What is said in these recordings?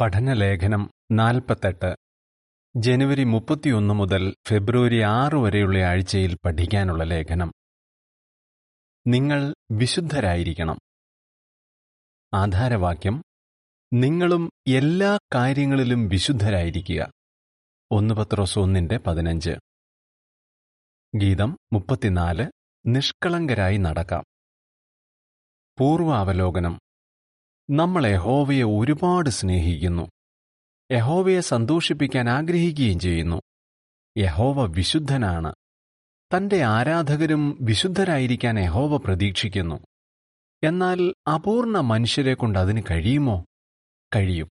പഠനലേഖനം നാൽപ്പത്തെട്ട്. ജനുവരി മുപ്പത്തിയൊന്ന് മുതൽ ഫെബ്രുവരി ആറ് വരെയുള്ള ആഴ്ചയിൽ പഠിക്കാനുള്ള ലേഖനം. നിങ്ങൾ വിശുദ്ധരായിരിക്കണം. ആധാരവാക്യം നിങ്ങളും എല്ലാ കാര്യങ്ങളിലും വിശുദ്ധരായിരിക്കുക. ഒന്ന് പത്രോസ് ഒന്നിന്റെ പതിനഞ്ച്. ഗീതം മുപ്പത്തിനാല് നിഷ്കളങ്കരായി നടക്കാം. പൂർവാവലോകനം നമ്മൾ യഹോവയെ ഒരുപാട് സ്നേഹിക്കുന്നു. യഹോവയെ സന്തോഷിപ്പിക്കാൻ ആഗ്രഹിക്കുകയും ചെയ്യുന്നു. യഹോവ വിശുദ്ധനാണ്. തന്റെ ആരാധകരും വിശുദ്ധരായിരിക്കാൻ യഹോവ പ്രതീക്ഷിക്കുന്നു. എന്നാൽ അപൂർണ മനുഷ്യരെ കൊണ്ട് അതിന് കഴിയുമോ? കഴിയും.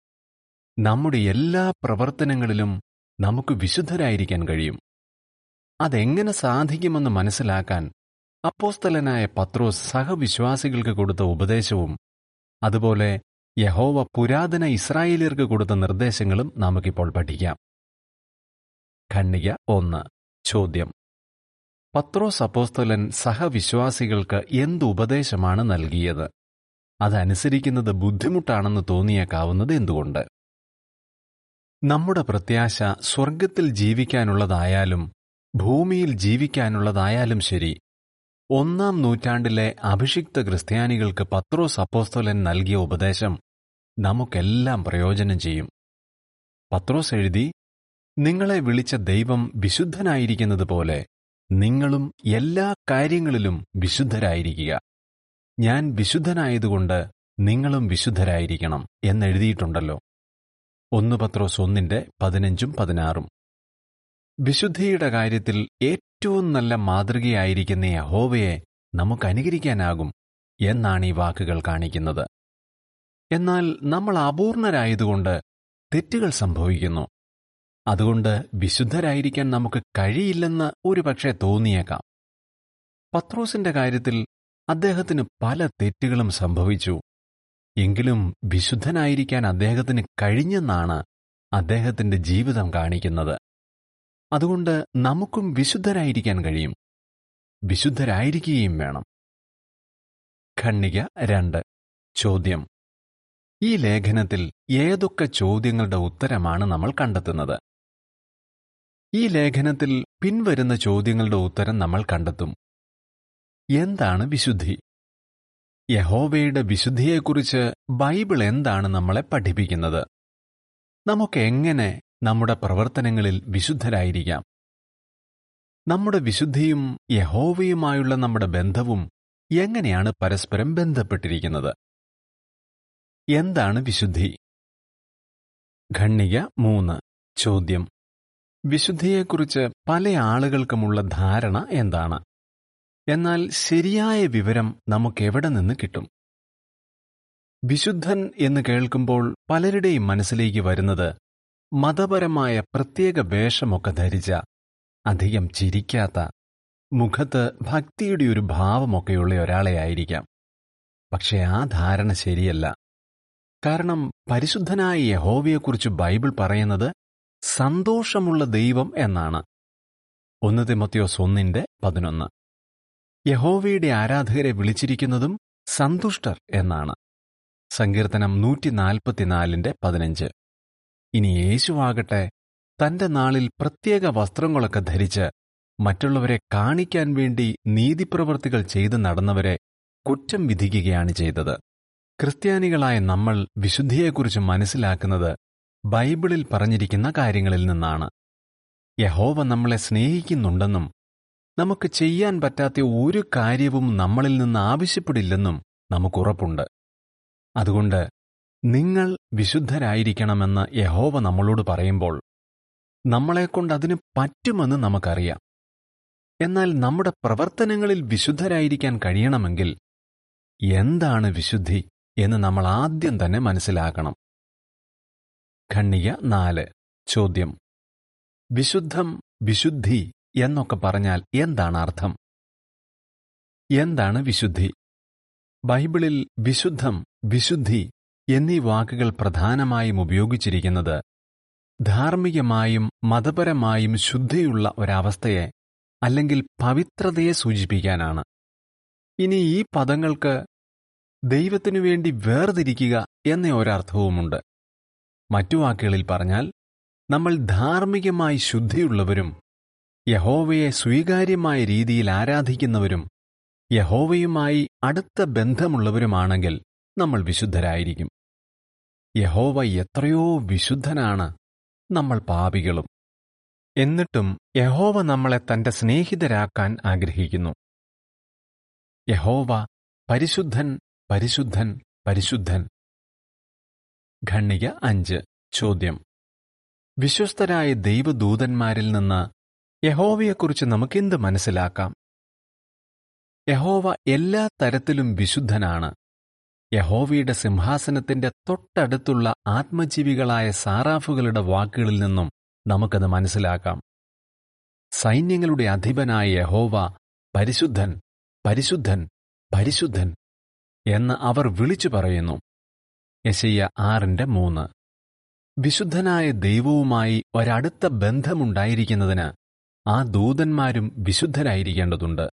നമ്മുടെ എല്ലാ പ്രവർത്തനങ്ങളിലും നമുക്ക് വിശുദ്ധരായിരിക്കാൻ കഴിയും. അതെങ്ങനെ സാധിക്കുമെന്ന് മനസ്സിലാക്കാൻ അപ്പോസ്തലനായ പത്രോസ് സഹവിശ്വാസികൾക്ക് കൊടുത്ത ഉപദേശവും അതുപോലെ യഹോവ പുരാതന ഇസ്രായേലിയർക്ക് കൊടുത്ത നിർദ്ദേശങ്ങളും നമുക്കിപ്പോൾ പഠിക്കാം. ഖണ്ണിക ഒന്ന് ചോദ്യം. പത്രോസ് അപ്പോസ്തലൻ സഹവിശ്വാസികൾക്ക് എന്ത് ഉപദേശമാണ് നൽകിയത്? അതനുസരിക്കുന്നത് ബുദ്ധിമുട്ടാണെന്ന് തോന്നിയേക്കാവുന്നത് എന്തുകൊണ്ട്? നമ്മുടെ പ്രത്യാശ സ്വർഗത്തിൽ ജീവിക്കാനുള്ളതായാലും ഭൂമിയിൽ ജീവിക്കാനുള്ളതായാലും ശരി ഒന്നാം നൂറ്റാണ്ടിലെ അഭിഷിക്ത ക്രിസ്ത്യാനികൾക്ക് പത്രോസ് അപ്പോസ്തോലൻ നൽകിയ ഉപദേശം നമുക്കെല്ലാം പ്രയോജനം ചെയ്യും. പത്രോസ് എഴുതി നിങ്ങളെ വിളിച്ച ദൈവം വിശുദ്ധനായിരിക്കുന്നത് പോലെ നിങ്ങളും എല്ലാ കാര്യങ്ങളിലും വിശുദ്ധരായിരിക്കുക. ഞാൻ വിശുദ്ധനായതുകൊണ്ട് നിങ്ങളും വിശുദ്ധരായിരിക്കണം എന്നെഴുതിയിട്ടുണ്ടല്ലോ. ഒന്ന് പത്രോസ് ഒന്നിന്റെ പതിനഞ്ചും പതിനാറും. വിശുദ്ധിയുടെ കാര്യത്തിൽ ഏറ്റവും നല്ല മാതൃകയായിരിക്കുന്ന യഹോവയെ നമുക്ക് അനുകരിക്കാനാകും എന്നാണ് ഈ വാക്കുകൾ കാണിക്കുന്നത്. എന്നാൽ നമ്മൾ അപൂർണരായതുകൊണ്ട് തെറ്റുകൾ സംഭവിക്കുന്നു. അതുകൊണ്ട് വിശുദ്ധരായിരിക്കാൻ നമുക്ക് കഴിയില്ലെന്ന് ഒരുപക്ഷെ തോന്നിയേക്കാം. പത്രോസിന്റെ കാര്യത്തിൽ അദ്ദേഹത്തിന് പല തെറ്റുകളും സംഭവിച്ചു. എങ്കിലും വിശുദ്ധനായിരിക്കാൻ അദ്ദേഹത്തിന് കഴിഞ്ഞെന്നാണ് അദ്ദേഹത്തിന്റെ ജീവിതം കാണിക്കുന്നത്. അതുകൊണ്ട് നമുക്കും വിശുദ്ധരായിരിക്കാൻ കഴിയും. വിശുദ്ധരായിരിക്കുകയും വേണം. ഖണ്ണിക രണ്ട്. ചോദ്യം. ഈ ലേഖനത്തിൽ ഏതൊക്കെ ചോദ്യങ്ങളുടെ ഉത്തരമാണ് നമ്മൾ കണ്ടെത്തുന്നത്? ഈ ലേഖനത്തിൽ പിൻവരുന്ന ചോദ്യങ്ങളുടെ ഉത്തരം നമ്മൾ കണ്ടെത്തും. എന്താണ് വിശുദ്ധി? യഹോവയുടെ വിശുദ്ധിയെക്കുറിച്ച് ബൈബിൾ എന്താണ് നമ്മളെ പഠിപ്പിക്കുന്നത്? നമുക്ക് എങ്ങനെ നമ്മുടെ പ്രവർത്തനങ്ങളിൽ വിശുദ്ധരായിരിക്കാം. നമ്മുടെ വിശുദ്ധിയും യഹോവയുമായുള്ള നമ്മുടെ ബന്ധവും എങ്ങനെയാണ് പരസ്പരം ബന്ധപ്പെട്ടിരിക്കുന്നത്? എന്താണ് വിശുദ്ധി? ഖണ്ണിക മൂന്ന്. ചോദ്യം. വിശുദ്ധിയെക്കുറിച്ച് പല ആളുകൾക്കുമുള്ള ധാരണ എന്താണ്? എന്നാൽ ശരിയായ വിവരം നമുക്കെവിടെ നിന്ന് കിട്ടും? വിശുദ്ധൻ എന്ന് കേൾക്കുമ്പോൾ പലരുടെയും മനസ്സിലേക്ക് വരുന്നത് മതപരമായ പ്രത്യേക വേഷമൊക്കെ ധരിച്ച. അധികം ചിരിക്കാത്ത മുഖത്ത് ഭക്തിയുടെ ഒരു ഭാവമൊക്കെയുള്ള ഒരാളെ ആയിരിക്കാം. പക്ഷെ ആ ധാരണ ശരിയല്ല. കാരണം പരിശുദ്ധനായ യഹോവയെക്കുറിച്ച് ബൈബിൾ പറയുന്നത് സന്തോഷമുള്ള ദൈവം എന്നാണ്. ഒന്ന് തിമത്യോസ് ഒന്നിന്റെ പതിനൊന്ന്. യഹോവയുടെ ആരാധകരെ വിളിച്ചിരിക്കുന്നതും സന്തുഷ്ടർ എന്നാണ്. സങ്കീർത്തനം നൂറ്റി പതിനഞ്ച്. ഇനി യേശുവാകട്ടെ തന്റെ നാളിൽ പ്രത്യേക വസ്ത്രങ്ങളൊക്കെ ധരിച്ച് മറ്റുള്ളവരെ കാണിക്കാൻ വേണ്ടി നീതിപ്രവൃത്തികൾ ചെയ്തു നടന്നവരെ കുറ്റം വിധിക്കുകയാണ് ചെയ്തത്. ക്രിസ്ത്യാനികളായ നമ്മൾ വിശുദ്ധിയെക്കുറിച്ച് മനസ്സിലാക്കുന്നത് ബൈബിളിൽ പറഞ്ഞിരിക്കുന്ന കാര്യങ്ങളിൽ നിന്നാണ്. യഹോവ നമ്മളെ സ്നേഹിക്കുന്നുണ്ടെന്നും നമുക്ക് ചെയ്യാൻ പറ്റാത്ത ഒരു കാര്യവും നമ്മളിൽ നിന്ന് ആവശ്യപ്പെടില്ലെന്നും നമുക്കുറപ്പുണ്ട് അതുകൊണ്ട് നിങ്ങൾ വിശുദ്ധരായിരിക്കണമെന്ന് യഹോവ നമ്മളോട് പറയുമ്പോൾ നമ്മളെക്കൊണ്ട് അതിന് പറ്റുമെന്ന് നമുക്കറിയാം. എന്നാൽ നമ്മുടെ പ്രവർത്തനങ്ങളിൽ വിശുദ്ധരായിരിക്കാൻ കഴിയണമെങ്കിൽ എന്താണ് വിശുദ്ധി എന്ന് നമ്മൾ ആദ്യം തന്നെ മനസ്സിലാക്കണം. ഖണ്ണിക നാല് ചോദ്യം. വിശുദ്ധം വിശുദ്ധി എന്നൊക്കെ പറഞ്ഞാൽ എന്താണ് അർത്ഥം? എന്താണ് വിശുദ്ധി? ബൈബിളിൽ വിശുദ്ധം വിശുദ്ധി എന്നീ വാക്കുകൾ പ്രധാനമായും ഉപയോഗിച്ചിരിക്കുന്നത് ധാർമ്മികമായും മതപരമായും ശുദ്ധിയുള്ള ഒരവസ്ഥയെ അല്ലെങ്കിൽ പവിത്രതയെ സൂചിപ്പിക്കാനാണ്. ഇനി ഈ പദങ്ങൾക്ക് ദൈവത്തിനു വേണ്ടി വേർതിരിക്കുക എന്ന ഒരർത്ഥവുമുണ്ട്. മറ്റു വാക്കുകളിൽ പറഞ്ഞാൽ നമ്മൾ ധാർമ്മികമായി ശുദ്ധിയുള്ളവരും യഹോവയെ സ്വീകാര്യമായ രീതിയിൽ ആരാധിക്കുന്നവരും യഹോവയുമായി അടുത്ത ബന്ധമുള്ളവരുമാണെങ്കിൽ നമ്മൾ വിശുദ്ധരായിരിക്കും. യഹോവ എത്രയോ വിശുദ്ധനാണ്. നമ്മൾ പാപികളും. എന്നിട്ടും യഹോവ നമ്മളെ തന്റെ സ്നേഹിതരാക്കാൻ ആഗ്രഹിക്കുന്നു. യഹോവ പരിശുദ്ധൻ പരിശുദ്ധൻ പരിശുദ്ധൻ. ഖണ്ണിക അഞ്ച് ചോദ്യം. വിശ്വസ്തരായ ദൈവദൂതന്മാരിൽ നിന്ന് യഹോവയെക്കുറിച്ച് നമുക്കെന്ത് മനസ്സിലാക്കാം? യഹോവ എല്ലാ തരത്തിലും വിശുദ്ധനാണ്. യഹോവയുടെ സിംഹാസനത്തിന്റെ തൊട്ടടുത്തുള്ള ആത്മജീവികളായ സാറാഫുകളുടെ വാക്കുകളിൽ നിന്നും നമുക്കത് മനസ്സിലാക്കാം. സൈന്യങ്ങളുടെ അധിപനായ യഹോവ പരിശുദ്ധൻ പരിശുദ്ധൻ പരിശുദ്ധൻ എന്ന് അവർ വിളിച്ചു പറയുന്നു. യശയ്യ ആറിന്റെ മൂന്ന്. വിശുദ്ധനായ ദൈവവുമായി ഒരടുത്ത ബന്ധമുണ്ടായിരിക്കുന്നതിന് ആ ദൂതന്മാരും വിശുദ്ധരായിരിക്കേണ്ടതുണ്ട്.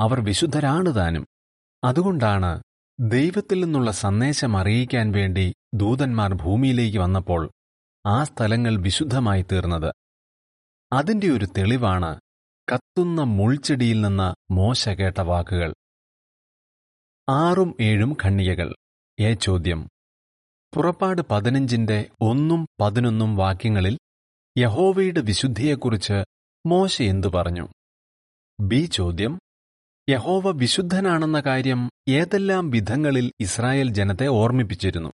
അവർ വിശുദ്ധരാണ് താനും. അതുകൊണ്ടാണ് ദൈവത്തിൽ നിന്നുള്ള സന്ദേശം അറിയിക്കാൻ വേണ്ടി ദൂതന്മാർ ഭൂമിയിലേക്ക് വന്നപ്പോൾ ആ സ്ഥലങ്ങൾ വിശുദ്ധമായി തീർന്നത്. അതിന്റെ ഒരു തെളിവാണ് കത്തുന്ന മുൾച്ചെടിയിൽ നിന്ന് മോശ കേട്ട വാക്കുകൾ. ആറും ഏഴും ഖണ്ണികകൾ ഏ ചോദ്യം പുറപ്പാട് പതിനഞ്ചിന്റെ ഒന്നും പതിനൊന്നും വാക്യങ്ങളിൽ യഹോവയുടെ വിശുദ്ധിയെക്കുറിച്ച് മോശ എന്തു പറഞ്ഞു? ബി ചോദ്യം യഹോവ വിശുദ്ധനാണെന്ന കാര്യം ഏതെല്ലാം വിധങ്ങളിൽ ഇസ്രായേൽ ജനത്തെ ഓർമ്മിപ്പിച്ചിരുന്നു?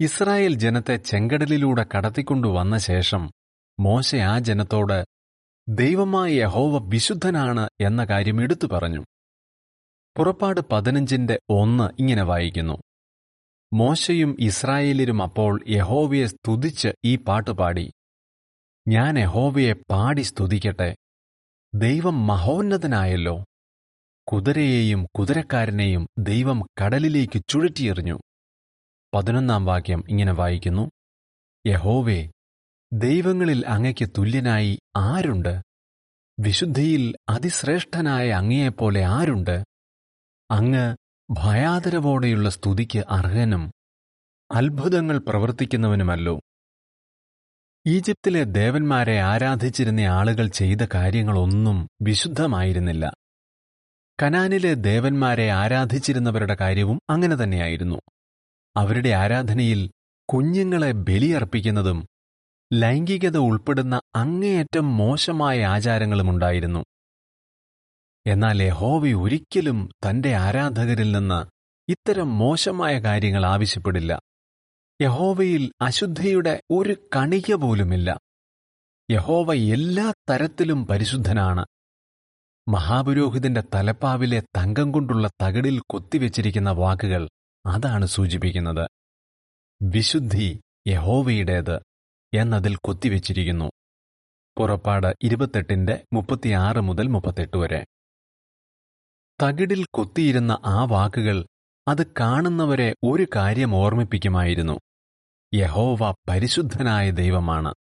ഇസ്രായേൽ ജനത്തെ ചെങ്കടലിലൂടെ കടത്തിക്കൊണ്ടുവന്ന ശേഷം മോശ ആ ജനത്തോട് ദൈവമായ യഹോവ വിശുദ്ധനാണ് എന്ന കാര്യം എടുത്തു പറഞ്ഞു. പുറപ്പാട് പതിനഞ്ചിന്റെ ഒന്ന് ഇങ്ങനെ വായിക്കുന്നു. മോശയും ഇസ്രായേലിലും അപ്പോൾ യഹോവയെ സ്തുതിച്ച് ഈ പാട്ടുപാടി ഞാൻ യഹോവയെ പാടി സ്തുതിക്കട്ടെ. ദൈവം മഹോന്നതനായല്ലോ. കുതിരയെയും കുതിരക്കാരനെയും ദൈവം കടലിലേക്ക് ചുഴറ്റിയെറിഞ്ഞു. പതിനൊന്നാം വാക്യം ഇങ്ങനെ വായിക്കുന്നു. യഹോവേ ദൈവങ്ങളിൽ അങ്ങയ്ക്ക് തുല്യനായി ആരുണ്ട്? വിശുദ്ധിയിൽ അതിശ്രേഷ്ഠനായ അങ്ങയെപ്പോലെ ആരുണ്ട്? അങ്ങ് ഭയാദരവോടെയുള്ള സ്തുതിക്ക് അർഹനും അത്ഭുതങ്ങൾ പ്രവർത്തിക്കുന്നവനുമല്ലോ. ഈജിപ്തിലെ ദേവന്മാരെ ആരാധിച്ചിരുന്ന ആളുകൾ ചെയ്ത കാര്യങ്ങളൊന്നും വിശുദ്ധമായിരുന്നില്ല. കനാനിലെ ദേവന്മാരെ ആരാധിച്ചിരുന്നവരുടെ കാര്യവും അങ്ങനെ തന്നെയായിരുന്നു. അവരുടെ ആരാധനയിൽ കുഞ്ഞുങ്ങളെ ബലിയർപ്പിക്കുന്നതും ലൈംഗികത ഉൾപ്പെടുന്ന അങ്ങേയറ്റം മോശമായ ആചാരങ്ങളുമുണ്ടായിരുന്നു. എന്നാൽ യഹോവ ഒരിക്കലും തന്റെ ആരാധകരിൽ നിന്ന് ഇത്തരം മോശമായ കാര്യങ്ങൾ ആവശ്യപ്പെടില്ല. യഹോവയിൽ അശുദ്ധിയുടെ ഒരു കണിക പോലുമില്ല. യഹോവ എല്ലാ തരത്തിലും പരിശുദ്ധനാണ്. മഹാപുരോഹിതന്റെ തലപ്പാവിലെ തങ്കം കൊണ്ടുള്ള തകിടിൽ കൊത്തിവെച്ചിരിക്കുന്ന വാക്കുകൾ അതാണ് സൂചിപ്പിക്കുന്നത്. വിശുദ്ധി യഹോവയുടേത് എന്നതിൽ കൊത്തിവെച്ചിരിക്കുന്നു. പുറപ്പാട് ഇരുപത്തെട്ടിന്റെ മുപ്പത്തിയാറ് മുതൽ മുപ്പത്തെട്ട് വരെ. തകിടിൽ കൊത്തിയിരുന്ന ആ വാക്കുകൾ അത് കാണുന്നവരെ ഒരു കാര്യം ഓർമ്മിപ്പിക്കുമായിരുന്നു. യഹോവ പരിശുദ്ധനായ ദൈവമാണ്.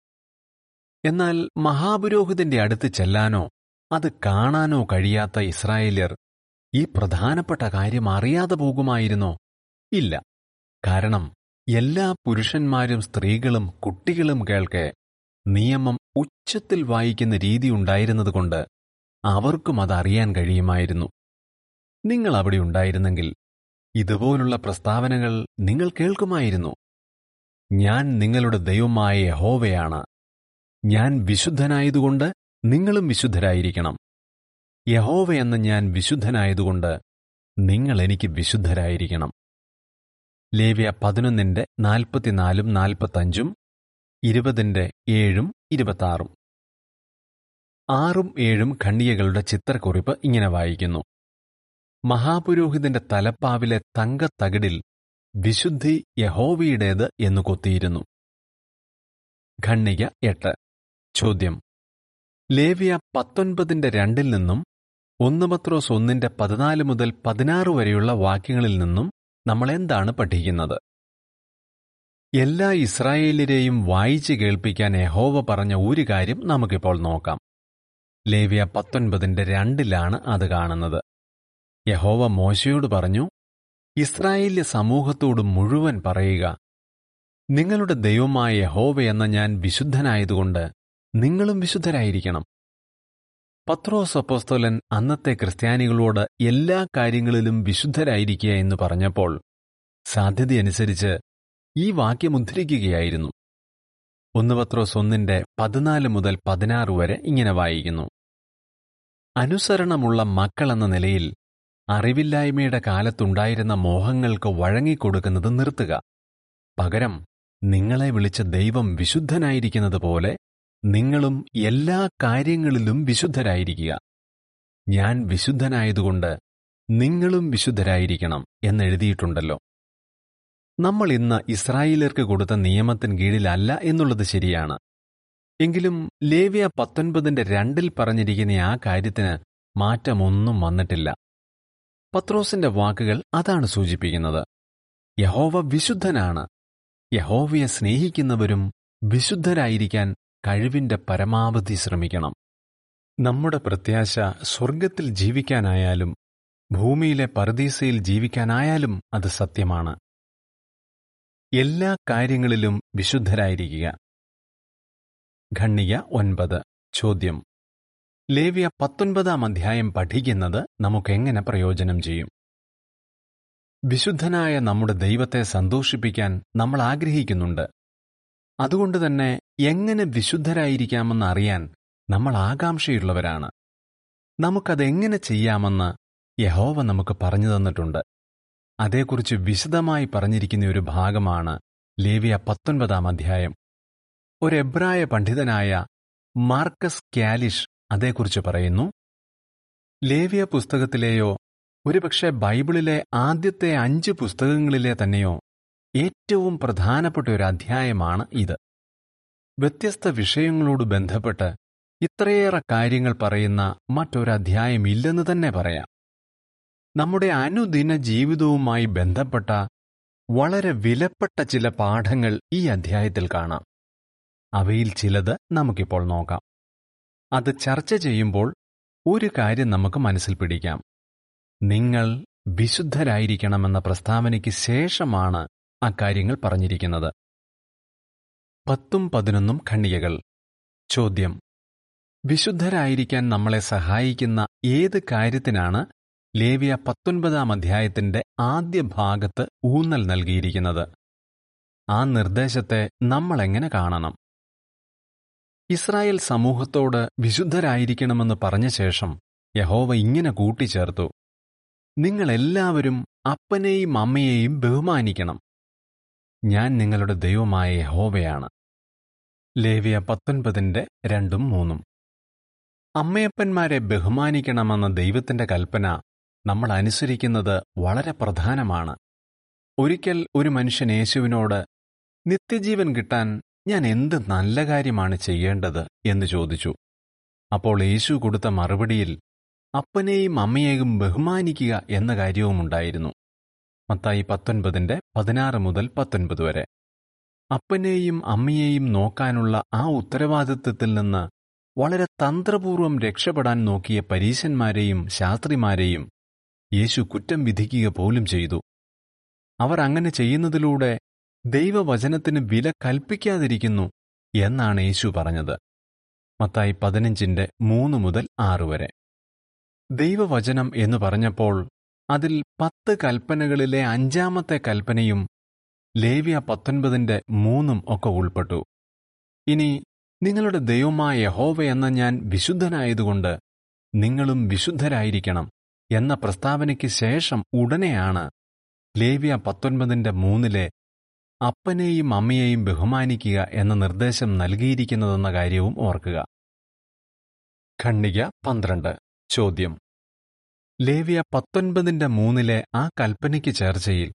എന്നാൽ മഹാപുരോഹിതന്റെ അടുത്ത് ചെല്ലാനോ അത് കാണാനോ കഴിയാത്ത ഇസ്രായേല്യർ ഈ പ്രധാനപ്പെട്ട കാര്യം അറിയാതെ പോകുമായിരുന്നോ? ഇല്ല. കാരണം എല്ലാ പുരുഷന്മാരും സ്ത്രീകളും കുട്ടികളും കേൾക്കെ നിയമം ഉച്ചത്തിൽ വായിക്കുന്ന രീതി ഉണ്ടായിരുന്നതുകൊണ്ട് അവർക്കും അതറിയാൻ കഴിയുമായിരുന്നു. നിങ്ങൾ അവിടെ ഉണ്ടായിരുന്നെങ്കിൽ ഇതുപോലുള്ള പ്രസ്താവനകൾ നിങ്ങൾ കേൾക്കുമായിരുന്നു. ഞാൻ നിങ്ങളുടെ ദൈവമായ യഹോവയാണ്. ഞാൻ വിശുദ്ധനായതുകൊണ്ട് നിങ്ങളും വിശുദ്ധരായിരിക്കണം. യഹോവ എന്ന ഞാൻ വിശുദ്ധനായതുകൊണ്ട് നിങ്ങൾ എനിക്ക് വിശുദ്ധരായിരിക്കണം. ലേവ്യ പതിനൊന്നിന്റെ നാൽപ്പത്തിനാലും നാൽപ്പത്തഞ്ചും ഇരുപതിന്റെ ഏഴും ഇരുപത്താറും. ആറും ഏഴും ഖണ്ഡികകളുടെ ചിത്രക്കുറിപ്പ് ഇങ്ങനെ വായിക്കുന്നു. മഹാപുരോഹിതന്റെ തലപ്പാവിലെ തങ്കത്തകിടിൽ വിശുദ്ധി യഹോവയുടേത് എന്നു കൊത്തിയിരുന്നു. ഖണ്ണിക എട്ട്. ചോദ്യം. ലേവ്യ പത്തൊൻപതിന്റെ രണ്ടിൽ നിന്നും ഒന്ന് പത്രോസ് ഒന്നിന്റെ പതിനാല് മുതൽ പതിനാറ് വരെയുള്ള വാക്യങ്ങളിൽ നിന്നും നമ്മൾ എന്താണ് പഠിക്കുന്നത്? എല്ലാ ഇസ്രായേലിരെയും വായിച്ചു കേൾപ്പിക്കാൻ യഹോവ പറഞ്ഞ ഒരു കാര്യം നമുക്കിപ്പോൾ നോക്കാം. ലേവ്യ പത്തൊൻപതിന്റെ രണ്ടിലാണ് അത് കാണുന്നത്. യഹോവ മോശയോട് പറഞ്ഞു ഇസ്രായേല്യ സമൂഹത്തോട് മുഴുവൻ പറയുക നിങ്ങളുടെ ദൈവമായ ഹോവ എന്ന ഞാൻ വിശുദ്ധനായതുകൊണ്ട് നിങ്ങളും വിശുദ്ധരായിരിക്കണം. പത്രോസ് അപ്പോസ്തോലൻ അന്നത്തെ ക്രിസ്ത്യാനികളോട് എല്ലാ കാര്യങ്ങളിലും വിശുദ്ധരായിരിക്കുക എന്ന് പറഞ്ഞപ്പോൾ സാധ്യതയനുസരിച്ച് ഈ വാക്യം ഉദ്ധരിക്കുകയായിരുന്നു. ഒന്ന് പത്രോസ് ഒന്നിന്റെ പതിനാല് മുതൽ പതിനാറ് വരെ ഇങ്ങനെ വായിക്കുന്നു. അനുസരണമുള്ള മക്കളെന്ന നിലയിൽ അറിവില്ലായ്മയുടെ കാലത്തുണ്ടായിരുന്ന മോഹങ്ങൾക്ക് വഴങ്ങിക്കൊടുക്കുന്നത് നിർത്തുക. പകരം നിങ്ങളെ വിളിച്ച ദൈവം വിശുദ്ധനായിരിക്കുന്നത് പോലെ നിങ്ങളും എല്ലാ കാര്യങ്ങളിലും വിശുദ്ധരായിരിക്കുക. ഞാൻ വിശുദ്ധനായതുകൊണ്ട് നിങ്ങളും വിശുദ്ധരായിരിക്കണം എന്നെഴുതിയിട്ടുണ്ടല്ലോ. നമ്മൾ ഇന്ന് ഇസ്രായേലർക്ക് കൊടുത്ത നിയമത്തിന് കീഴിലല്ല എന്നുള്ളത് ശരിയാണ്. എങ്കിലും ലേവ്യ പത്തൊൻപതിന്റെ രണ്ടിൽ പറഞ്ഞിരിക്കുന്ന ആ കാര്യത്തിന് മാറ്റമൊന്നും വന്നിട്ടില്ല. പത്രോസിന്റെ വാക്കുകൾ അതാണ് സൂചിപ്പിക്കുന്നത്. യഹോവ വിശുദ്ധനാണ്. യഹോവയെ സ്നേഹിക്കുന്നവരും വിശുദ്ധരായിരിക്കാൻ കഴിവിന്റെ പരമാവധി ശ്രമിക്കണം. നമ്മുടെ പ്രത്യാശ സ്വർഗത്തിൽ ജീവിക്കാനായാലും ഭൂമിയിലെ പരദീസയിൽ ജീവിക്കാനായാലും അത് സത്യമാണ്. എല്ലാ കാര്യങ്ങളിലും വിശുദ്ധരായിരിക്കുക. ഖണ്ണിക ഒൻപത് ചോദ്യം. ലേവ്യ പത്തൊൻപതാം അധ്യായം പഠിക്കുന്നത് നമുക്കെങ്ങനെ പ്രയോജനം ചെയ്യും? വിശുദ്ധനായ നമ്മുടെ ദൈവത്തെ സന്തോഷിപ്പിക്കാൻ നമ്മൾ ആഗ്രഹിക്കുന്നുണ്ട്. അതുകൊണ്ട് തന്നെ എങ്ങനെ വിശുദ്ധരായിരിക്കാമെന്ന് അറിയാൻ നമ്മൾ ആകാംക്ഷയുള്ളവരാണ്. നമുക്കതെങ്ങനെ ചെയ്യാമെന്ന് യഹോവ നമുക്ക് പറഞ്ഞു തന്നിട്ടുണ്ട്. അതേക്കുറിച്ച് വിശദമായി പറഞ്ഞിരിക്കുന്ന ഒരു ഭാഗമാണ് ലേവിയ പത്തൊൻപതാം അധ്യായം. ഒരു എബ്രായ പണ്ഡിതനായ മാർക്കസ് ക്യാലിഷ് അതേക്കുറിച്ച് പറയുന്നു. ലേവിയ പുസ്തകത്തിലെയോ ഒരുപക്ഷെ ബൈബിളിലെ ആദ്യത്തെ അഞ്ച് പുസ്തകങ്ങളിലെ തന്നെയോ ഏറ്റവും പ്രധാനപ്പെട്ട ഒരു അധ്യായമാണ് ഇത്. വ്യത്യസ്ത വിഷയങ്ങളോട് ബന്ധപ്പെട്ട് ഇത്രയേറെ കാര്യങ്ങൾ പറയുന്ന മറ്റൊരധ്യായം ഇല്ലെന്ന് തന്നെ പറയാം. നമ്മുടെ അനുദിന ജീവിതവുമായി ബന്ധപ്പെട്ട വളരെ വിലപ്പെട്ട ചില പാഠങ്ങൾ ഈ അധ്യായത്തിൽ കാണാം. അവയിൽ ചിലത് നമുക്കിപ്പോൾ നോക്കാം. അത് ചർച്ച ചെയ്യുമ്പോൾ ഒരു കാര്യം നമുക്ക് മനസ്സിൽ പിടിക്കാം. നിങ്ങൾ വിശുദ്ധരായിരിക്കണമെന്ന പ്രസ്താവനയ്ക്ക് ശേഷമാണ് അക്കാര്യങ്ങൾ പറഞ്ഞിരിക്കുന്നത്. പത്തും പതിനൊന്നും ഖണ്ഡികകൾ. ചോദ്യം. വിശുദ്ധരായിരിക്കാൻ നമ്മളെ സഹായിക്കുന്ന ഏത് കാര്യത്തിനാണ് ലേവിയ പത്തൊൻപതാം അധ്യായത്തിന്റെ ആദ്യ ഭാഗത്ത് ഊന്നൽ നൽകിയിരിക്കുന്നത്? ആ നിർദ്ദേശത്തെ നമ്മളെങ്ങനെ കാണണം? ഇസ്രായേൽ സമൂഹത്തോട് വിശുദ്ധരായിരിക്കണമെന്ന് പറഞ്ഞ ശേഷം യഹോവ ഇങ്ങനെ കൂട്ടിച്ചേർത്തു. നിങ്ങളെല്ലാവരും അപ്പനെയും അമ്മയെയും ബഹുമാനിക്കണം. ഞാൻ നിങ്ങളുടെ ദൈവമായ യഹോവയാണ്. ലേവിയ പത്തൊൻപതിന്റെ രണ്ടും മൂന്നും. അമ്മയപ്പന്മാരെ ബഹുമാനിക്കണമെന്ന ദൈവത്തിന്റെ കൽപ്പന നമ്മൾ അനുസരിക്കുന്നത് വളരെ പ്രധാനമാണ്. ഒരിക്കൽ ഒരു മനുഷ്യൻ യേശുവിനോട് നിത്യജീവൻ കിട്ടാൻ ഞാൻ എന്ത് നല്ല കാര്യമാണ് ചെയ്യേണ്ടത് എന്ന് ചോദിച്ചു. അപ്പോൾ യേശു കൊടുത്ത മറുപടിയിൽ അപ്പനെയും അമ്മയെയും ബഹുമാനിക്കുക എന്ന കാര്യവുമുണ്ടായിരുന്നു. മത്തായി പത്തൊൻപതിന്റെ പതിനാറ് മുതൽ പത്തൊൻപത് വരെ. അപ്പനെയും അമ്മയെയും നോക്കാനുള്ള ആ ഉത്തരവാദിത്വത്തിൽ നിന്ന് വളരെ തന്ത്രപൂർവം രക്ഷപ്പെടാൻ നോക്കിയ പരീശന്മാരെയും ശാസ്ത്രിമാരെയും യേശു കുറ്റം വിധിക്കുക പോലും ചെയ്തു. അവർ അങ്ങനെ ചെയ്യുന്നതിലൂടെ ദൈവവചനത്തിന് വില കൽപ്പിക്കാതിരിക്കുന്നു എന്നാണ് യേശു പറഞ്ഞത്. മത്തായി പതിനഞ്ചിന്റെ മൂന്ന് മുതൽ ആറ് വരെ. ദൈവവചനം എന്ന് പറഞ്ഞപ്പോൾ അതിൽ പത്ത് കൽപ്പനകളിലെ അഞ്ചാമത്തെ കൽപ്പനയും ലേവ്യ പത്തൊൻപതിന്റെ മൂന്നും ഒക്കെ ഉൾപ്പെട്ടു. ഇനി നിങ്ങളുടെ ദൈവമായ യഹോവ എന്ന ഞാൻ വിശുദ്ധനായതുകൊണ്ട് നിങ്ങളും വിശുദ്ധരായിരിക്കണം എന്ന പ്രസ്താവനയ്ക്ക് ശേഷം ഉടനെയാണ് ലേവ്യ പത്തൊൻപതിന്റെ മൂന്നിലെ അപ്പനെയും അമ്മയെയും ബഹുമാനിക്കുക എന്ന നിർദ്ദേശം നൽകിയിരിക്കുന്നതെന്ന കാര്യവും ഓർക്കുക. ഖണ്ഡിക പന്ത്രണ്ട്. ചോദ്യം. ലേവ്യ പത്തൊൻപതിന്റെ മൂന്നിലെ ആ കൽപ്പനയ്ക്ക് ചേർച്ചയിൽ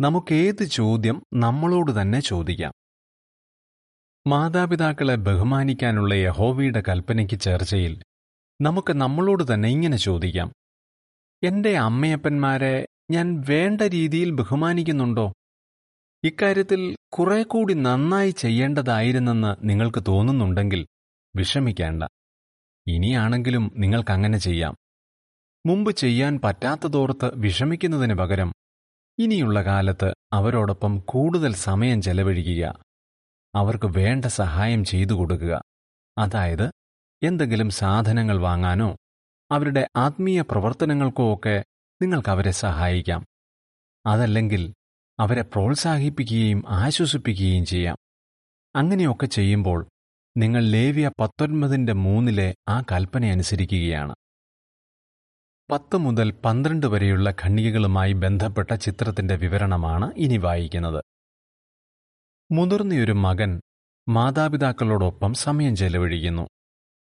നമുക്കേത് ചോദ്യം നമ്മളോട് തന്നെ ചോദിക്കാം. മാതാപിതാക്കളെ ബഹുമാനിക്കാനുള്ള യഹോവയുടെ കൽപ്പനയ്ക്ക് ചേർച്ചയിൽ നമുക്ക് നമ്മളോട് തന്നെ ഇങ്ങനെ ചോദിക്കാം. എന്റെ അമ്മയപ്പന്മാരെ ഞാൻ വേണ്ട രീതിയിൽ ബഹുമാനിക്കുന്നുണ്ടോ? ഇക്കാര്യത്തിൽ കുറെ കൂടി നന്നായി ചെയ്യേണ്ടതായിരുന്നെന്ന് നിങ്ങൾക്ക് തോന്നുന്നുണ്ടെങ്കിൽ വിഷമിക്കേണ്ട. ഇനിയാണെങ്കിലും നിങ്ങൾക്കങ്ങനെ ചെയ്യാം. മുമ്പ് ചെയ്യാൻ പറ്റാത്തതോർത്ത് വിഷമിക്കുന്നതിന് പകരം ഇനിയുള്ള കാലത്ത് അവരോടൊപ്പം കൂടുതൽ സമയം ചെലവഴിക്കുക. അവർക്ക് വേണ്ട സഹായം ചെയ്തു കൊടുക്കുക. അതായത് എന്തെങ്കിലും സാധനങ്ങൾ വാങ്ങാനോ അവരുടെ ആത്മീയ പ്രവർത്തനങ്ങൾക്കോ ഒക്കെ നിങ്ങൾക്കവരെ സഹായിക്കാം. അതല്ലെങ്കിൽ അവരെ പ്രോത്സാഹിപ്പിക്കുകയും ആശ്വസിപ്പിക്കുകയും ചെയ്യാം. അങ്ങനെയൊക്കെ ചെയ്യുമ്പോൾ നിങ്ങൾ ലേവ്യ പത്തൊൻപതിന്റെ മൂന്നിലെ ആ കൽപ്പന അനുസരിക്കുകയാണ്. പത്ത് മുതൽ പന്ത്രണ്ട് വരെയുള്ള ഖണ്ഡികകളുമായി ബന്ധപ്പെട്ട ചിത്രത്തിന്റെ വിവരണമാണ് ഇനി വായിക്കുന്നത്. മുതിർന്നയൊരു മകൻ മാതാപിതാക്കളോടൊപ്പം സമയം ചെലവഴിക്കുന്നു.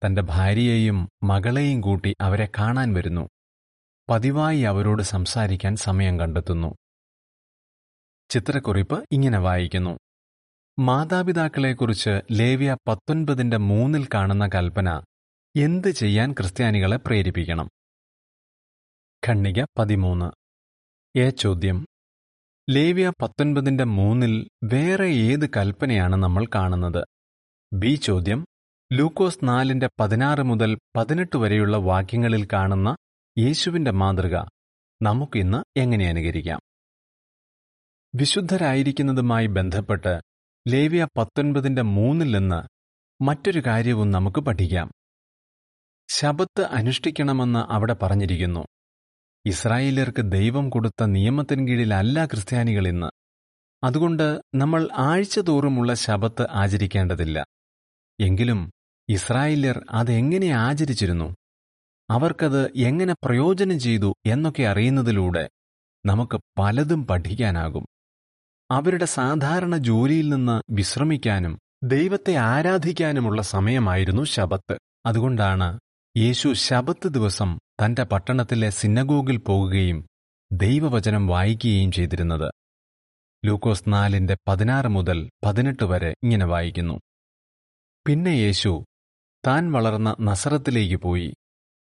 തന്റെ ഭാര്യയെയും മകളെയും കൂട്ടി അവരെ കാണാൻ വരുന്നു. പതിവായി അവരോട് സംസാരിക്കാൻ സമയം കണ്ടെത്തുന്നു. ചിത്രക്കുറിപ്പ് ഇങ്ങനെ വായിക്കുന്നു. മാതാപിതാക്കളെക്കുറിച്ച് ലേവ്യ പത്തൊൻപതിന്റെ മൂന്നിൽ കാണുന്ന കൽപ്പന എന്ത് ചെയ്യാൻ ക്രിസ്ത്യാനികളെ പ്രേരിപ്പിക്കണം? ഖണ്ണിക പതിമൂന്ന്. എ ചോദ്യം. ലേവ്യ പത്തൊൻപതിന്റെ മൂന്നിൽ വേറെ ഏത് കൽപ്പനയാണ് നമ്മൾ കാണുന്നത്? ബി ചോദ്യം. ലൂക്കോസ് നാലിന്റെ പതിനാറ് മുതൽ പതിനെട്ട് വരെയുള്ള വാക്യങ്ങളിൽ കാണുന്ന യേശുവിന്റെ മാതൃക നമുക്കിന്ന് എങ്ങനെ അനുകരിക്കാം? വിശുദ്ധരായിരിക്കുന്നതുമായി ബന്ധപ്പെട്ട് ലേവ്യ പത്തൊൻപതിന്റെ മൂന്നിൽ നിന്ന് മറ്റൊരു കാര്യവും നമുക്ക് പഠിക്കാം. ശബത്ത് അനുഷ്ഠിക്കണമെന്ന് അവിടെ പറഞ്ഞിരിക്കുന്നു. ഇസ്രായേലർക്ക് ദൈവം കൊടുത്ത നിയമത്തിൻ കീഴിലല്ല ക്രിസ്ത്യാനികൾ ഇന്ന്. അതുകൊണ്ട് നമ്മൾ ആഴ്ച തോറുമുള്ള ശബത്ത് ആചരിക്കേണ്ടതില്ല. എങ്കിലും ഇസ്രായേല്യർ അതെങ്ങനെ ആചരിച്ചിരുന്നു? അവർക്കത് എങ്ങനെ പ്രയോജനം ചെയ്തു എന്നൊക്കെ അറിയുന്നതിലൂടെ നമുക്ക് പലതും പഠിക്കാനാകും. അവരുടെ സാധാരണ ജോലിയിൽ നിന്ന് വിശ്രമിക്കാനും ദൈവത്തെ ആരാധിക്കാനുമുള്ള സമയമായിരുന്നു ശബത്ത്. അതുകൊണ്ടാണ് യേശു ശബത്ത് ദിവസം തന്റെ പട്ടണത്തിലെ സിന്നഗോഗിൽ പോകുകയും ദൈവവചനം വായിക്കുകയും ചെയ്തിരുന്നത്. ലൂക്കോസ് നാലിന്റെ പതിനാറ് മുതൽ പതിനെട്ട് വരെ ഇങ്ങനെ വായിക്കുന്നു. പിന്നെ യേശു താൻ വളർന്ന നസറത്തിലേക്ക് പോയി.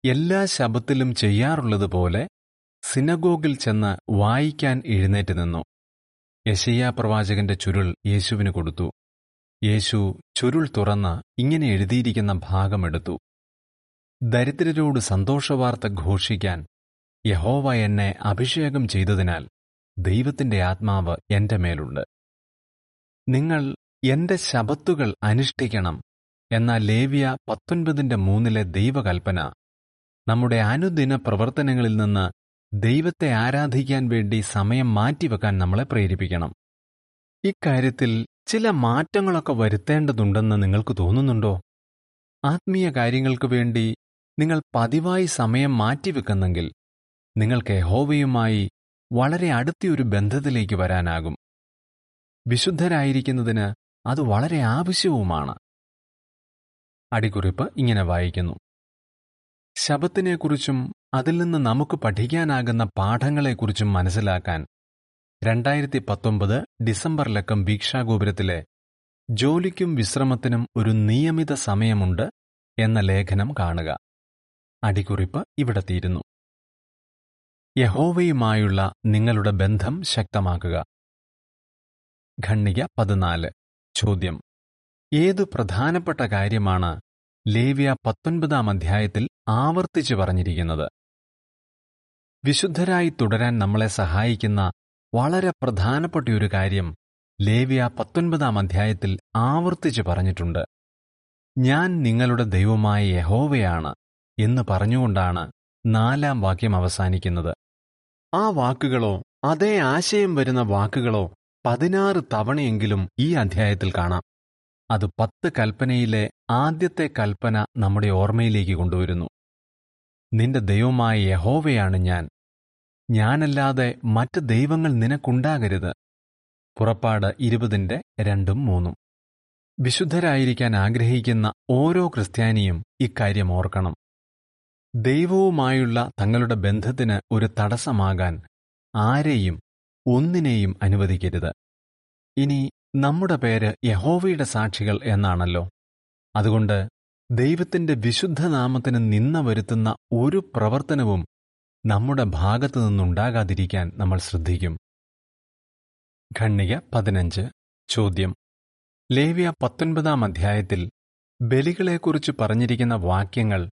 എല്ലാ ശബത്തിലും ചെയ്യാറുള്ളതുപോലെ സിനഗോഗിൽ ചെന്ന് വായിക്കാൻ എഴുന്നേറ്റ് നിന്നു. യശയ്യാ പ്രവാചകന്റെ ചുരുൾ യേശുവിന് കൊടുത്തു. യേശു ചുരുൾ തുറന്ന് ഇങ്ങനെ എഴുതിയിരിക്കുന്ന ഭാഗമെടുത്തു ദരിദ്രരോട് സന്തോഷവാർത്ത ഘോഷിക്കാൻ യഹോവ എന്നെ അഭിഷേകം ചെയ്തതിനാൽ ദൈവത്തിന്റെ ആത്മാവ് എന്റെ മേലുണ്ട്. നിങ്ങൾ എന്റെ ശബത്തുകൾ അനുഷ്ഠിക്കണം എന്ന ലേവ്യ പത്തൊൻപതിന്റെ മൂന്നിലെ ദൈവകൽപ്പന നമ്മുടെ അനുദിന പ്രവർത്തനങ്ങളിൽ നിന്ന് ദൈവത്തെ ആരാധിക്കാൻ വേണ്ടി സമയം മാറ്റിവെക്കാൻ നമ്മളെ പ്രേരിപ്പിക്കണം. ഇക്കാര്യത്തിൽ ചില മാറ്റങ്ങളൊക്കെ വരുത്തേണ്ടതുണ്ടെന്ന് നിങ്ങൾക്ക് തോന്നുന്നുണ്ടോ? ആത്മീയ കാര്യങ്ങൾക്ക് വേണ്ടി നിങ്ങൾ പതിവായി സമയം മാറ്റിവെക്കുന്നെങ്കിൽ നിങ്ങൾക്ക് എഹോവയുമായി വളരെ അടുത്തൊരു ബന്ധത്തിലേക്ക് വരാനാകും. വിശുദ്ധരായിരിക്കുന്നതിന് അത് വളരെ ആവശ്യവുമാണ്. അടിക്കുറിപ്പ് ഇങ്ങനെ വായിക്കുന്നു. ശബത്തിനെക്കുറിച്ചും അതിൽ നിന്ന് നമുക്ക് പഠിക്കാനാകുന്ന പാഠങ്ങളെക്കുറിച്ചും മനസ്സിലാക്കാൻ രണ്ടായിരത്തി പത്തൊമ്പത് ഡിസംബറിലക്കം ഭീക്ഷാഗോപുരത്തിലെ ജോലിക്കും വിശ്രമത്തിനും ഒരു നിയമിത സമയമുണ്ട് എന്ന ലേഖനം കാണുക. അടിക്കുറിപ്പ് ഇവിടെ തീരുന്നു. യഹോവയുമായുള്ള നിങ്ങളുടെ ബന്ധം ശക്തമാക്കുക. ഖണ്ണിക പതിനാല്. ചോദ്യം. ഏതു പ്രധാനപ്പെട്ട കാര്യമാണ് ലേവ്യ പത്തൊൻപതാം അധ്യായത്തിൽ ആവർത്തിച്ചു പറഞ്ഞിരിക്കുന്നത്? വിശുദ്ധരായി തുടരാൻ നമ്മളെ സഹായിക്കുന്ന വളരെ പ്രധാനപ്പെട്ട ഒരു കാര്യം ലേവ്യ പത്തൊൻപതാം അധ്യായത്തിൽ ആവർത്തിച്ച് പറഞ്ഞിട്ടുണ്ട്. ഞാൻ നിങ്ങളുടെ ദൈവമായ യഹോവയാണ് എന്ന് പറഞ്ഞുകൊണ്ടാണ് നാലാം വാക്യം അവസാനിക്കുന്നത്. ആ വാക്കുകളോ അതേ ആശയം വരുന്ന വാക്കുകളോ പതിനാറ് തവണയെങ്കിലും ഈ അധ്യായത്തിൽ കാണാം. അത് പത്ത് കൽപ്പനയിലെ ആദ്യത്തെ കൽപ്പന നമ്മുടെ ഓർമ്മയിലേക്ക് കൊണ്ടുവരുന്നു. നിന്റെ ദൈവമായ യഹോവയാണ് ഞാൻ. ഞാനല്ലാതെ മറ്റ് ദൈവങ്ങൾ നിനക്കുണ്ടാകരുത്. പുറപ്പാട് ഇരുപതിന്റെ രണ്ടും മൂന്നും. വിശുദ്ധരായിരിക്കാൻ ആഗ്രഹിക്കുന്ന ഓരോ ക്രിസ്ത്യാനിയും ഇക്കാര്യം ഓർക്കണം. ദൈവവുമായുള്ള തങ്ങളുടെ ബന്ധത്തിന് ഒരു തടസ്സമാകാൻ ആരെയും ഒന്നിനെയും അനുവദിക്കരുത്. ഇനി നമ്മുടെ പേര് യഹോവയുടെ സാക്ഷികൾ എന്നാണല്ലോ. അതുകൊണ്ട് ദൈവത്തിന്റെ വിശുദ്ധനാമത്തിന് നിന്ന വരുത്തുന്ന ഒരു പ്രവർത്തനവും നമ്മുടെ ഭാഗത്തു നിന്നുണ്ടാകാതിരിക്കാൻ നമ്മൾ ശ്രദ്ധിക്കും. ഖണ്ണിക പതിനഞ്ച് ചോദ്യം. ലേവ്യ പത്തൊൻപതാം അധ്യായത്തിൽ ബലികളെക്കുറിച്ച് പറഞ്ഞിരിക്കുന്ന വാക്യങ്ങൾ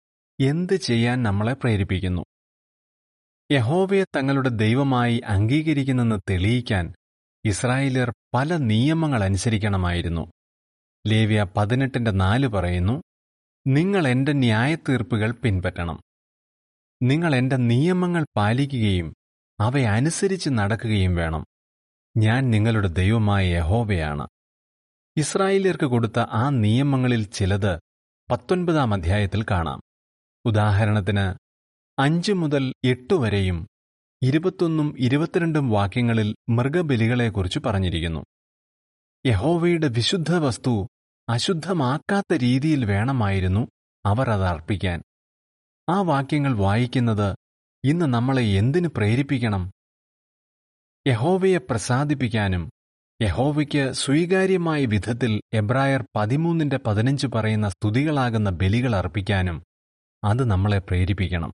എന്ത് ചെയ്യാൻ നമ്മളെ പ്രേരിപ്പിക്കുന്നു? യഹോവയെ തങ്ങളുടെ ദൈവമായി അംഗീകരിക്കുന്നെന്ന് തെളിയിക്കാൻ ഇസ്രായേലിയർ പല നിയമങ്ങൾ അനുസരിക്കണമായിരുന്നു ലേവ്യ പതിനെട്ടിന്റെ നാല് പറയുന്നു നിങ്ങൾ എന്റെ ന്യായത്തീർപ്പുകൾ പിൻപറ്റണം. നിങ്ങൾ എന്റെ നിയമങ്ങൾ പാലിക്കുകയും അവയനുസരിച്ച് നടക്കുകയും വേണം. ഞാൻ നിങ്ങളുടെ ദൈവമായ യഹോവയാണ്. ഇസ്രായേലിയർക്ക് കൊടുത്ത ആ നിയമങ്ങളിൽ ചിലത് പത്തൊൻപതാം അധ്യായത്തിൽ കാണാം. ഉദാഹരണത്തിന് അഞ്ച് മുതൽ എട്ട് വരെയും ഇരുപത്തൊന്നും ഇരുപത്തിരണ്ടും വാക്യങ്ങളിൽ മൃഗബലികളെക്കുറിച്ച് പറഞ്ഞിരിക്കുന്നു. യഹോവയുടെ വിശുദ്ധ വസ്തു അശുദ്ധമാക്കാത്ത രീതിയിൽ വേണമായിരുന്നു അവർ അത് അർപ്പിക്കാൻ. ആ വാക്യങ്ങൾ വായിക്കുന്നത് ഇന്ന് നമ്മളെ എന്തിനു പ്രേരിപ്പിക്കണം? യഹോവയെ പ്രസാദിപ്പിക്കാനും യഹോവയ്ക്ക് സ്വീകാര്യമായ വിധത്തിൽ എബ്രായർ പതിമൂന്നിന്റെ പതിനഞ്ച് പറയുന്ന സ്തുതികളാകുന്ന ബലികൾ അർപ്പിക്കാനും അത് നമ്മളെ പ്രേരിപ്പിക്കണം.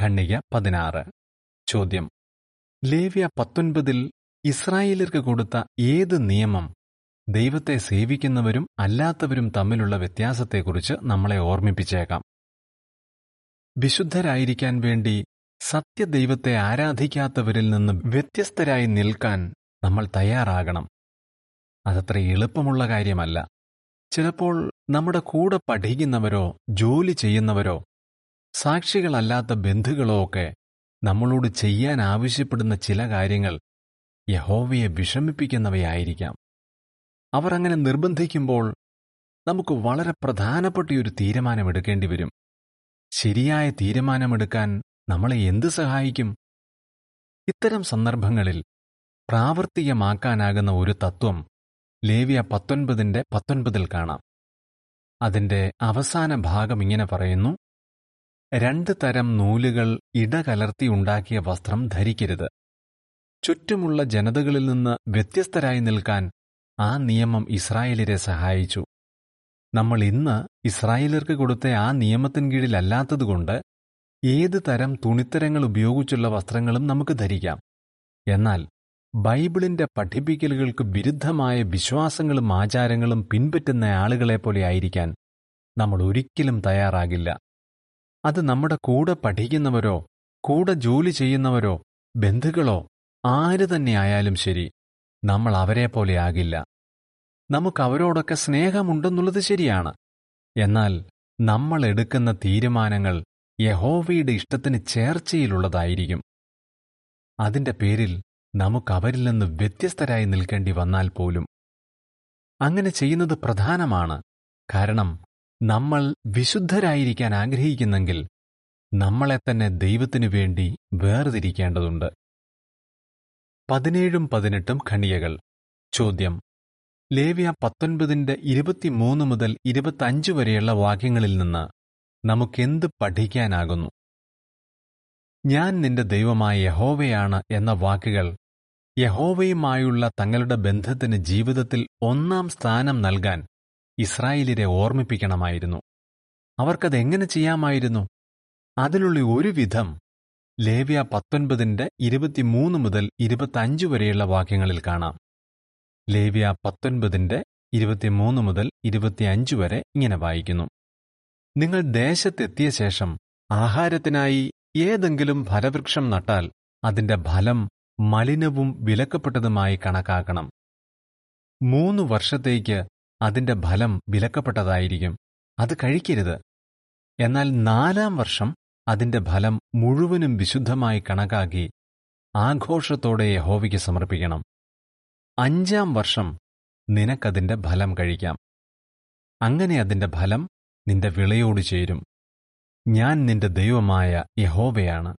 ഖണ്ണിക പതിനാറ്. ചോദ്യം. ലേവ്യ പത്തൊൻപതിൽ ഇസ്രായേലർക്ക് കൊടുത്ത ഏത് നിയമം ദൈവത്തെ സേവിക്കുന്നവരും അല്ലാത്തവരും തമ്മിലുള്ള വ്യത്യാസത്തെക്കുറിച്ച് നമ്മളെ ഓർമ്മിപ്പിച്ചേക്കാം. വിശുദ്ധരായിരിക്കാൻ വേണ്ടി സത്യദൈവത്തെ ആരാധിക്കാത്തവരിൽ നിന്ന് വ്യത്യസ്തരായി നിൽക്കാൻ നമ്മൾ തയ്യാറാകണം. അതത്ര എളുപ്പമുള്ള കാര്യമല്ല. ചിലപ്പോൾ നമ്മുടെ കൂടെ പഠിക്കുന്നവരോ ജോലി ചെയ്യുന്നവരോ സാക്ഷികളല്ലാത്ത ബന്ധുക്കളോ ഒക്കെ നമ്മളോട് ചെയ്യാൻ ആവശ്യപ്പെടുന്ന ചില കാര്യങ്ങൾ യഹോവയെ വിഷമിപ്പിക്കുന്നവയായിരിക്കാം. അവർ അങ്ങനെ നിർബന്ധിക്കുമ്പോൾ നമുക്ക് വളരെ പ്രധാനപ്പെട്ട ഒരു തീരുമാനമെടുക്കേണ്ടി വരും. ശരിയായ തീരുമാനമെടുക്കാൻ നമ്മളെ എന്ത് സഹായിക്കും? ഇത്തരം സന്ദർഭങ്ങളിൽ പ്രാവർത്തികമാക്കാനാകുന്ന ഒരു തത്വം ലേവ്യ പത്തൊൻപതിന്റെ പത്തൊൻപതിൽ കാണാം. അതിന്റെ അവസാന ഭാഗം ഇങ്ങനെ പറയുന്നു രണ്ട് തരം നൂലുകൾ ഇടകലർത്തി ഉണ്ടാക്കിയ വസ്ത്രം ധരിക്കരുത്. ചുറ്റുമുള്ള ജനതകളിൽ നിന്ന് വ്യത്യസ്തരായി നിൽക്കാൻ ആ നിയമം ഇസ്രായേലിരെ സഹായിച്ചു. നമ്മൾ ഇന്ന് ഇസ്രായേലർക്ക് കൊടുത്ത ആ നിയമത്തിൻ കീഴിലല്ലാത്തതുകൊണ്ട് ഏത് തരം തുണിത്തരങ്ങൾ ഉപയോഗിച്ചുള്ള വസ്ത്രങ്ങളും നമുക്ക് ധരിക്കാം. എന്നാൽ ബൈബിളിന്റെ പഠിപ്പിക്കലുകൾക്ക് വിരുദ്ധമായ വിശ്വാസങ്ങളും ആചാരങ്ങളും പിൻപറ്റുന്ന ആളുകളെപ്പോലെ ആയിരിക്കാൻ നമ്മൾ ഒരിക്കലും തയ്യാറാകില്ല. അത് നമ്മുടെ കൂടെ പഠിക്കുന്നവരോ കൂടെ ജോലി ചെയ്യുന്നവരോ ബന്ധുക്കളോ ആര് തന്നെ ആയാലും ശരി നമ്മൾ അവരെ പോലെ ആകില്ല. നമുക്ക് അവരോടൊക്കെ സ്നേഹമുണ്ടെന്നുള്ളത് ശരിയാണ്. എന്നാൽ നമ്മൾ എടുക്കുന്ന തീരുമാനങ്ങൾ യഹോവയുടെ ഇഷ്ടത്തിന് ചേർച്ചയിലുള്ളതായിരിക്കും. അതിന്റെ പേരിൽ നമുക്ക് അവരിൽ നിന്ന് വ്യത്യസ്തരായി നിൽക്കേണ്ടി വന്നാൽ പോലും. അങ്ങനെ ചെയ്യുന്നത് പ്രധാനമാണ്. കാരണം നമ്മൾ വിശുദ്ധരായിരിക്കാൻ ആഗ്രഹിക്കുന്നെങ്കിൽ നമ്മളെ തന്നെ ദൈവത്തിനു വേണ്ടി വേർതിരിക്കേണ്ടതുണ്ട്. പതിനേഴും പതിനെട്ടും ഖണിയകൾ ചോദ്യം. ലേവ്യ പത്തൊൻപതിന്റെ ഇരുപത്തിമൂന്ന് മുതൽ ഇരുപത്തഞ്ച് വരെയുള്ള വാക്യങ്ങളിൽ നിന്ന് നമുക്കെന്ത് പഠിക്കാനാകുന്നു? ഞാൻ നിന്റെ ദൈവമായ യഹോവയാണ് എന്ന വാക്കുകൾ യഹോവയുമായുള്ള തങ്ങളുടെ ബന്ധത്തിന് ജീവിതത്തിൽ ഒന്നാം സ്ഥാനം നൽകാൻ ഇസ്രായേലിരെ ഓർമ്മിപ്പിക്കണമായിരുന്നു. അവർക്കതെങ്ങനെ ചെയ്യാമായിരുന്നു? അതിലുള്ള ഒരു വിധം ലേവ്യ പത്തൊൻപതിന്റെ ഇരുപത്തിമൂന്ന് മുതൽ ഇരുപത്തഞ്ച് വരെയുള്ള വാക്യങ്ങളിൽ കാണാം. ലേവ്യ പത്തൊൻപതിന്റെ ഇരുപത്തിമൂന്ന് മുതൽ ഇരുപത്തിയഞ്ച് വരെ ഇങ്ങനെ വായിക്കുന്നു. നിങ്ങൾ ദേശത്തെത്തിയ ശേഷം ആഹാരത്തിനായി ഏതെങ്കിലും ഫലവൃക്ഷം നട്ടാൽ അതിന്റെ ഫലം മലിനവും വിലക്കപ്പെട്ടതുമായി കണക്കാക്കണം. മൂന്ന് വർഷത്തേക്ക് അതിന്റെ ഫലം വിലക്കപ്പെട്ടതായിരിക്കും. അത് കഴിക്കരുത്. എന്നാൽ നാലാം വർഷം അതിന്റെ ഫലം മുഴുവനും വിശുദ്ധമായി കണക്കാക്കി ആഘോഷത്തോടെ യഹോവയ്ക്ക് സമർപ്പിക്കണം. അഞ്ചാം വർഷം നിനക്കതിന്റെ ഫലം കഴിക്കാം. അങ്ങനെ അതിന്റെ ഫലം നിന്റെ വിളയോട് ചേരും. ഞാൻ നിന്റെ ദൈവമായ യഹോവയാണ്.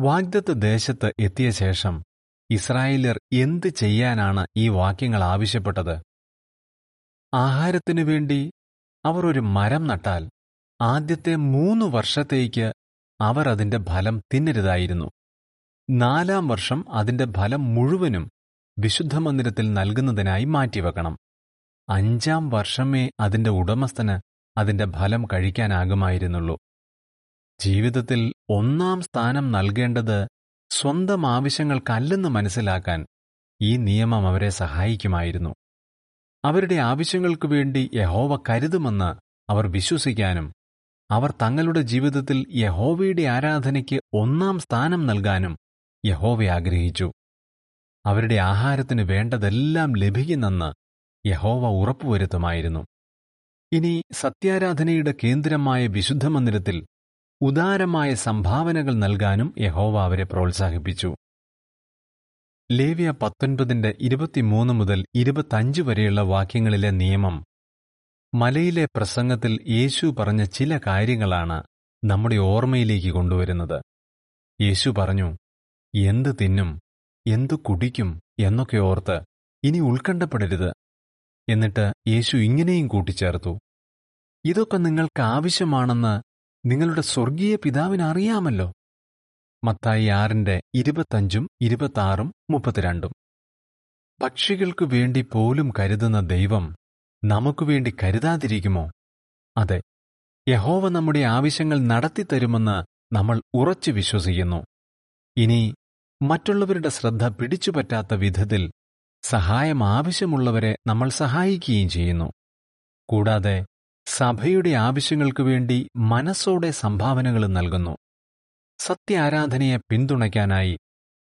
വാഗ്ദത്ത് ദേശത്ത് എത്തിയ ശേഷം ഇസ്രായേലർ എന്ത് ചെയ്യാനാണ് ഈ വാക്യങ്ങൾ ആവശ്യപ്പെട്ടത്? ആഹാരത്തിനു വേണ്ടി അവർ ഒരു മരം നട്ടാൽ ആദ്യത്തെ മൂന്ന് വർഷത്തേക്ക് അവർ അതിന്റെ ഫലം തിന്നരുതായിരുന്നു. നാലാം വർഷം അതിന്റെ ഫലം മുഴുവനും വിശുദ്ധ മന്ദിരത്തിൽ നൽകുന്നതിനായി മാറ്റിവെക്കണം. അഞ്ചാം വർഷമേ അതിന്റെ ഉടമസ്ഥന് അതിന്റെ ഫലം കഴിക്കാനാകുമായിരുന്നുള്ളൂ. ജീവിതത്തിൽ ഒന്നാം സ്ഥാനം നൽകേണ്ടത് സ്വന്തം ആവശ്യങ്ങൾക്കല്ലെന്ന് മനസ്സിലാക്കാൻ ഈ നിയമം അവരെ സഹായിക്കുമായിരുന്നു. അവരുടെ ആവശ്യങ്ങൾക്കു വേണ്ടി യഹോവ കരുതുമെന്ന് അവർ വിശ്വസിക്കാനും അവർ തങ്ങളുടെ ജീവിതത്തിൽ യഹോവയുടെ ആരാധനയ്ക്ക് ഒന്നാം സ്ഥാനം നൽകാനും യഹോവ ആഗ്രഹിച്ചു. അവരുടെ ആഹാരത്തിന് വേണ്ടതെല്ലാം ലഭിക്കുന്നെന്ന് യഹോവ ഉറപ്പുവരുത്തുമായിരുന്നു. ഇനി സത്യാരാധനയുടെ കേന്ദ്രമായ വിശുദ്ധ മന്ദിരത്തിൽ ഉദാരമായ സംഭാവനകൾ നൽകാനും യഹോവ അവരെ പ്രോത്സാഹിപ്പിച്ചു. ലേവ്യ പത്തൊൻപതിന്റെ ഇരുപത്തിമൂന്ന് മുതൽ ഇരുപത്തഞ്ച് വരെയുള്ള വാക്യങ്ങളിലെ നിയമം മലയിലെ പ്രസംഗത്തിൽ യേശു പറഞ്ഞ ചില കാര്യങ്ങളാണ് നമ്മുടെ ഓർമ്മയിലേക്ക് കൊണ്ടുവരുന്നത്. യേശു പറഞ്ഞു എന്ത് തിന്നും എന്തു കുടിക്കും എന്നൊക്കെ ഓർത്ത് ഇനി ഉത്കണ്ഠപ്പെടരുത്. എന്നിട്ട് യേശു ഇങ്ങനെയും കൂട്ടിച്ചേർത്തു ഇതൊക്കെ നിങ്ങൾക്ക് ആവശ്യമാണെന്ന് നിങ്ങളുടെ സ്വർഗീയ പിതാവിന് അറിയാമല്ലോ മത്തായി ആറിന്റെ ഇരുപത്തഞ്ചും ഇരുപത്താറും മുപ്പത്തിരണ്ടും. പക്ഷികൾക്കു വേണ്ടി പോലും കരുതുന്ന ദൈവം നമുക്കു വേണ്ടി കരുതാതിരിക്കുമോ? അതെ യഹോവ നമ്മുടെ ആവശ്യങ്ങൾ നടത്തിത്തരുമെന്ന് നമ്മൾ ഉറച്ചു വിശ്വസിക്കുന്നു. ഇനി മറ്റുള്ളവരുടെ ശ്രദ്ധ പിടിച്ചുപറ്റാത്ത വിധത്തിൽ സഹായം ആവശ്യമുള്ളവരെ നമ്മൾ സഹായിക്കുകയും ചെയ്യുന്നു. കൂടാതെ സഭയുടെ ആവശ്യങ്ങൾക്കു വേണ്ടി മനസ്സോടെ സംഭാവനകൾ നൽകുന്നു. സത്യാരാധനയെ പിന്തുണയ്ക്കാനായി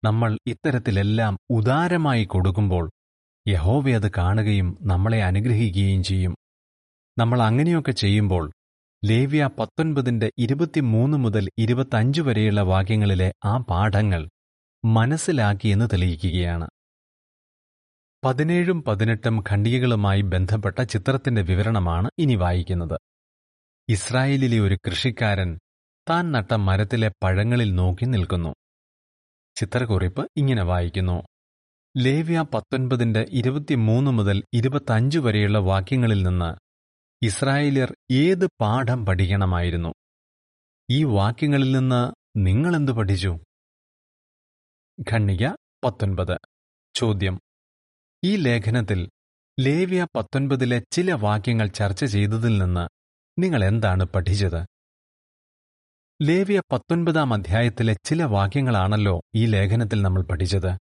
നമ്മൾ ഇത്തരത്തിലെല്ലാം ഉദാരമായി കൊടുക്കുമ്പോൾ യഹോവ അത് കാണുകയും നമ്മളെ അനുഗ്രഹിക്കുകയും ചെയ്യും. നമ്മൾ അങ്ങനെയൊക്കെ ചെയ്യുമ്പോൾ ലേവ്യ പത്തൊൻപതിന്റെ ഇരുപത്തിമൂന്ന് മുതൽ ഇരുപത്തഞ്ച് വരെയുള്ള വാക്യങ്ങളിലെ ആ പാഠങ്ങൾ മനസ്സിലാക്കിയെന്ന് തെളിയിക്കുകയാണ്. പതിനേഴും പതിനെട്ടും ഖണ്ഡികകളുമായി ബന്ധപ്പെട്ട ചിത്രത്തിന്റെ വിവരണമാണ് ഇനി വായിക്കുന്നത്. ഇസ്രായേലിലെ ഒരു കൃഷിക്കാരൻ താൻ നട്ട മരത്തിലെ പഴങ്ങളിൽ നോക്കി നിൽക്കുന്നു. ചിത്രക്കുറിപ്പ് ഇങ്ങനെ വായിക്കുന്നു. ലേവ്യ പത്തൊൻപതിന്റെ ഇരുപത്തിമൂന്ന് മുതൽ ഇരുപത്തഞ്ച് വരെയുള്ള വാക്യങ്ങളിൽ നിന്ന് ഇസ്രായേലിയർ ഏത് പാഠം പഠിക്കണമായിരുന്നു? ഈ വാക്യങ്ങളിൽ നിന്ന് നിങ്ങളെന്തു പഠിച്ചു? ഖണ്ണിക പത്തൊൻപത്. ചോദ്യം. ഈ ലേഖനത്തിൽ ലേവ്യ പത്തൊൻപതിലെ ചില വാക്യങ്ങൾ ചർച്ച ചെയ്തതിൽ നിന്ന് നിങ്ങൾ എന്താണ് പഠിച്ചത്? ലേവ്യ പത്തൊൻപതാം അധ്യായത്തിലെ ചില വാക്യങ്ങളാണല്ലോ ഈ ലേഖനത്തിൽ നമ്മൾ പഠിച്ചത്.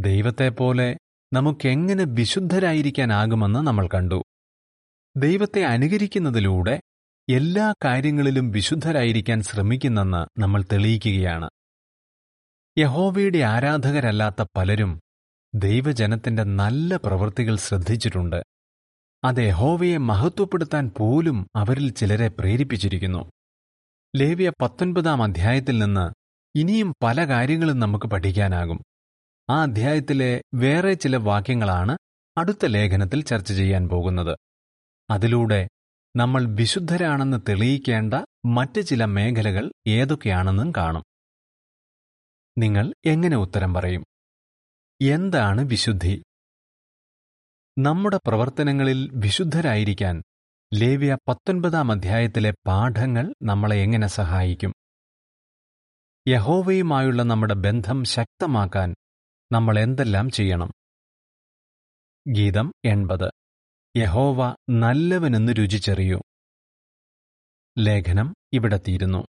ദൈവത്തെപ്പോലെ നമുക്കെങ്ങനെ വിശുദ്ധരായിരിക്കാനാകുമെന്ന് നമ്മൾ കണ്ടു. ദൈവത്തെ അനുകരിക്കുന്നതിലൂടെ എല്ലാ കാര്യങ്ങളിലും വിശുദ്ധരായിരിക്കാൻ ശ്രമിക്കുന്നെന്ന് നമ്മൾ തെളിയിക്കുകയാണ്. യഹോവയുടെ ആരാധകരല്ലാത്ത പലരും ദൈവജനത്തിന്റെ നല്ല പ്രവൃത്തികൾ ശ്രദ്ധിച്ചിട്ടുണ്ട്. അത് യഹോവയെ മഹത്വപ്പെടുത്താൻ പോലും അവരിൽ ചിലരെ പ്രേരിപ്പിച്ചിരിക്കുന്നു. ലേവ്യ പത്തൊൻപതാം അധ്യായത്തിൽ നിന്ന് ഇനിയും പല കാര്യങ്ങളും നമുക്ക് പഠിക്കാനാകും. ആ അധ്യായത്തിലെ വേറെ ചില വാക്യങ്ങളാണ് അടുത്ത ലേഖനത്തിൽ ചർച്ച ചെയ്യാൻ പോകുന്നത്. അതിലൂടെ നമ്മൾ വിശുദ്ധരാണെന്ന് തെളിയിക്കേണ്ട മറ്റ് ചില മേഖലകൾ ഏതൊക്കെയാണെന്നും കാണും. നിങ്ങൾ എങ്ങനെ ഉത്തരം പറയും? എന്താണ് വിശുദ്ധി? നമ്മുടെ പ്രവർത്തനങ്ങളിൽ വിശുദ്ധരായിരിക്കാൻ ലേവ്യ പത്തൊൻപതാം അധ്യായത്തിലെ പാഠങ്ങൾ നമ്മളെ എങ്ങനെ സഹായിക്കും? യഹോവയുമായുള്ള നമ്മുടെ ബന്ധം ശക്തമാക്കാൻ നമ്മൾ എന്തെല്ലാം ചെയ്യണം? ഗീതം എൺപത്. യഹോവ നല്ലവനെന്ന് രുചിച്ചെറിയൂ. ലേഖനം ഇവിടെ തീരുന്നു.